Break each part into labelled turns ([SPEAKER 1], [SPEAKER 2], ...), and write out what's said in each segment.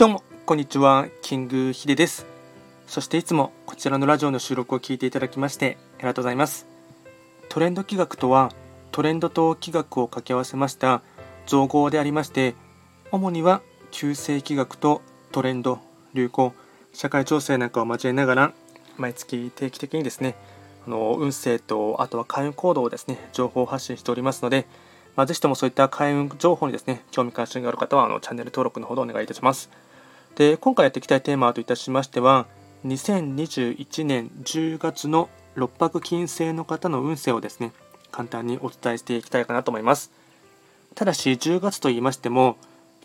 [SPEAKER 1] どうも、こんにちは。キングヒデです。そしていつもこちらのラジオの収録を聞いていただきましてありがとうございます。トレンド企画とは、トレンドと企画を掛け合わせました造語でありまして、主には旧世企画とトレンド、流行、社会情勢なんかを交えながら、毎月定期的にですね、あの運勢とあとは開運行動をですね、情報発信しておりますので、まあ、ぜひともそういった開運情報にですね、興味関心がある方はあのチャンネル登録のほどお願いいたします。で今回やっていきたいテーマといたしましては2021年10月の六白金星の方の運勢をですね簡単にお伝えしていきたいかなと思います。ただし10月と言いましても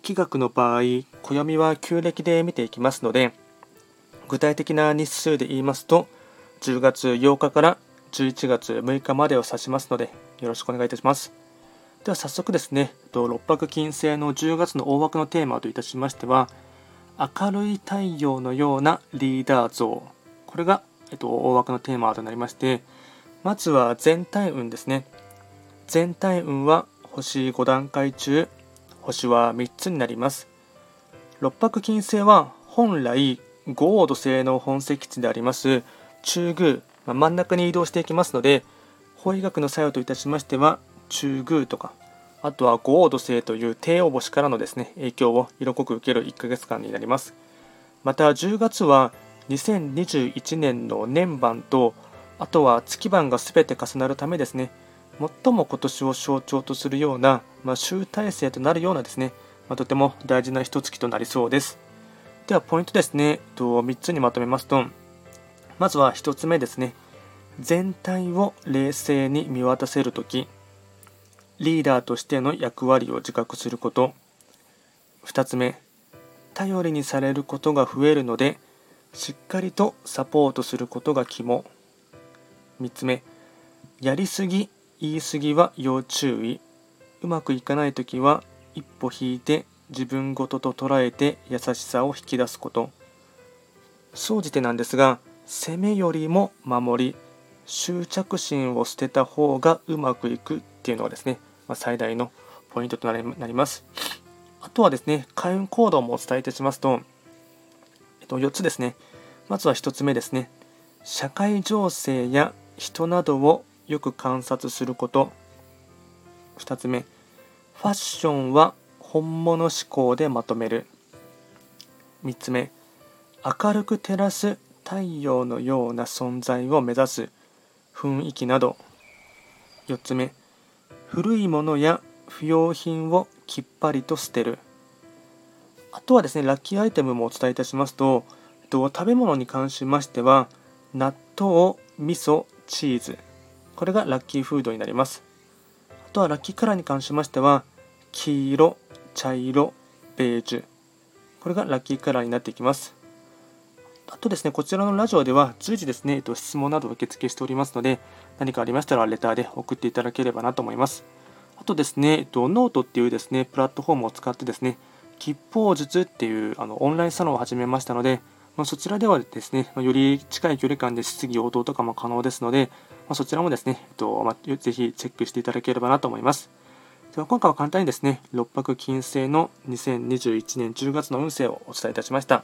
[SPEAKER 1] 気学の場合暦は旧暦で見ていきますので具体的な日数で言いますと10月8日から11月6日までを指しますのでよろしくお願いいたします。では早速ですね六白金星の10月の大枠のテーマといたしましては明るい太陽のようなリーダー像。これが、えっと、大枠のテーマとなりましてまずは全体運ですね。全体運は星5段階中星は3つになります。六白金星は本来五黄土星の本石地であります中宮、まあ、真ん中に移動していきますので法医学の作用といたしましては中宮とかあとは五黄土星という帝王星からのですね影響を色濃く受ける1ヶ月間になります。また10月は2021年の年番とあとは月番が全て重なるためですね最も今年を象徴とするような、まあ、集大成となるようなですね、まあ、とても大事な一月となりそうです。ではポイントですね。3つにまとめますとまずは1つ目ですね。全体を冷静に見渡せるときリーダーとしての役割を自覚すること。2つ目頼りにされることが増えるのでしっかりとサポートすることが肝。3つ目やりすぎ言い過ぎは要注意。うまくいかない時は一歩引いて自分ごとと捉えて優しさを引き出すこと。総じてなんですが攻めよりも守り執着心を捨てた方がうまくいくっていうのがですねまあ、最大のポイントとなります。あとはですね、開運行動もお伝えいたしますと、えっと、4つですね。まずは1つ目ですね。社会情勢や人などをよく観察すること。2つ目、ファッションは本物志向でまとめる。3つ目、明るく照らす太陽のような存在を目指す雰囲気など。4つ目、古いものや不要品をきっぱりと捨てる。あとはですねラッキーアイテムもお伝えいたしますと食べ物に関しましては納豆味噌チーズ。これがラッキーフードになります。あとはラッキーカラーに関しましては黄色茶色ベージュ。これがラッキーカラーになっていきます。あとですね、こちらのラジオでは随時ですね、質問など受付しておりますので、何かありましたらレターで送っていただければなと思います。あとですね、えっと、ノートっていうですね、プラットフォームを使ってですね、吉報術っていうあのオンラインサロンを始めましたので、ま、そちらではですね、より近い距離感で質疑応答とかも可能ですので、ま、そちらもですね、えっとまあ、ぜひチェックしていただければなと思います。では今回は簡単にですね、六白金星の2021年10月の運勢をお伝えいたしました。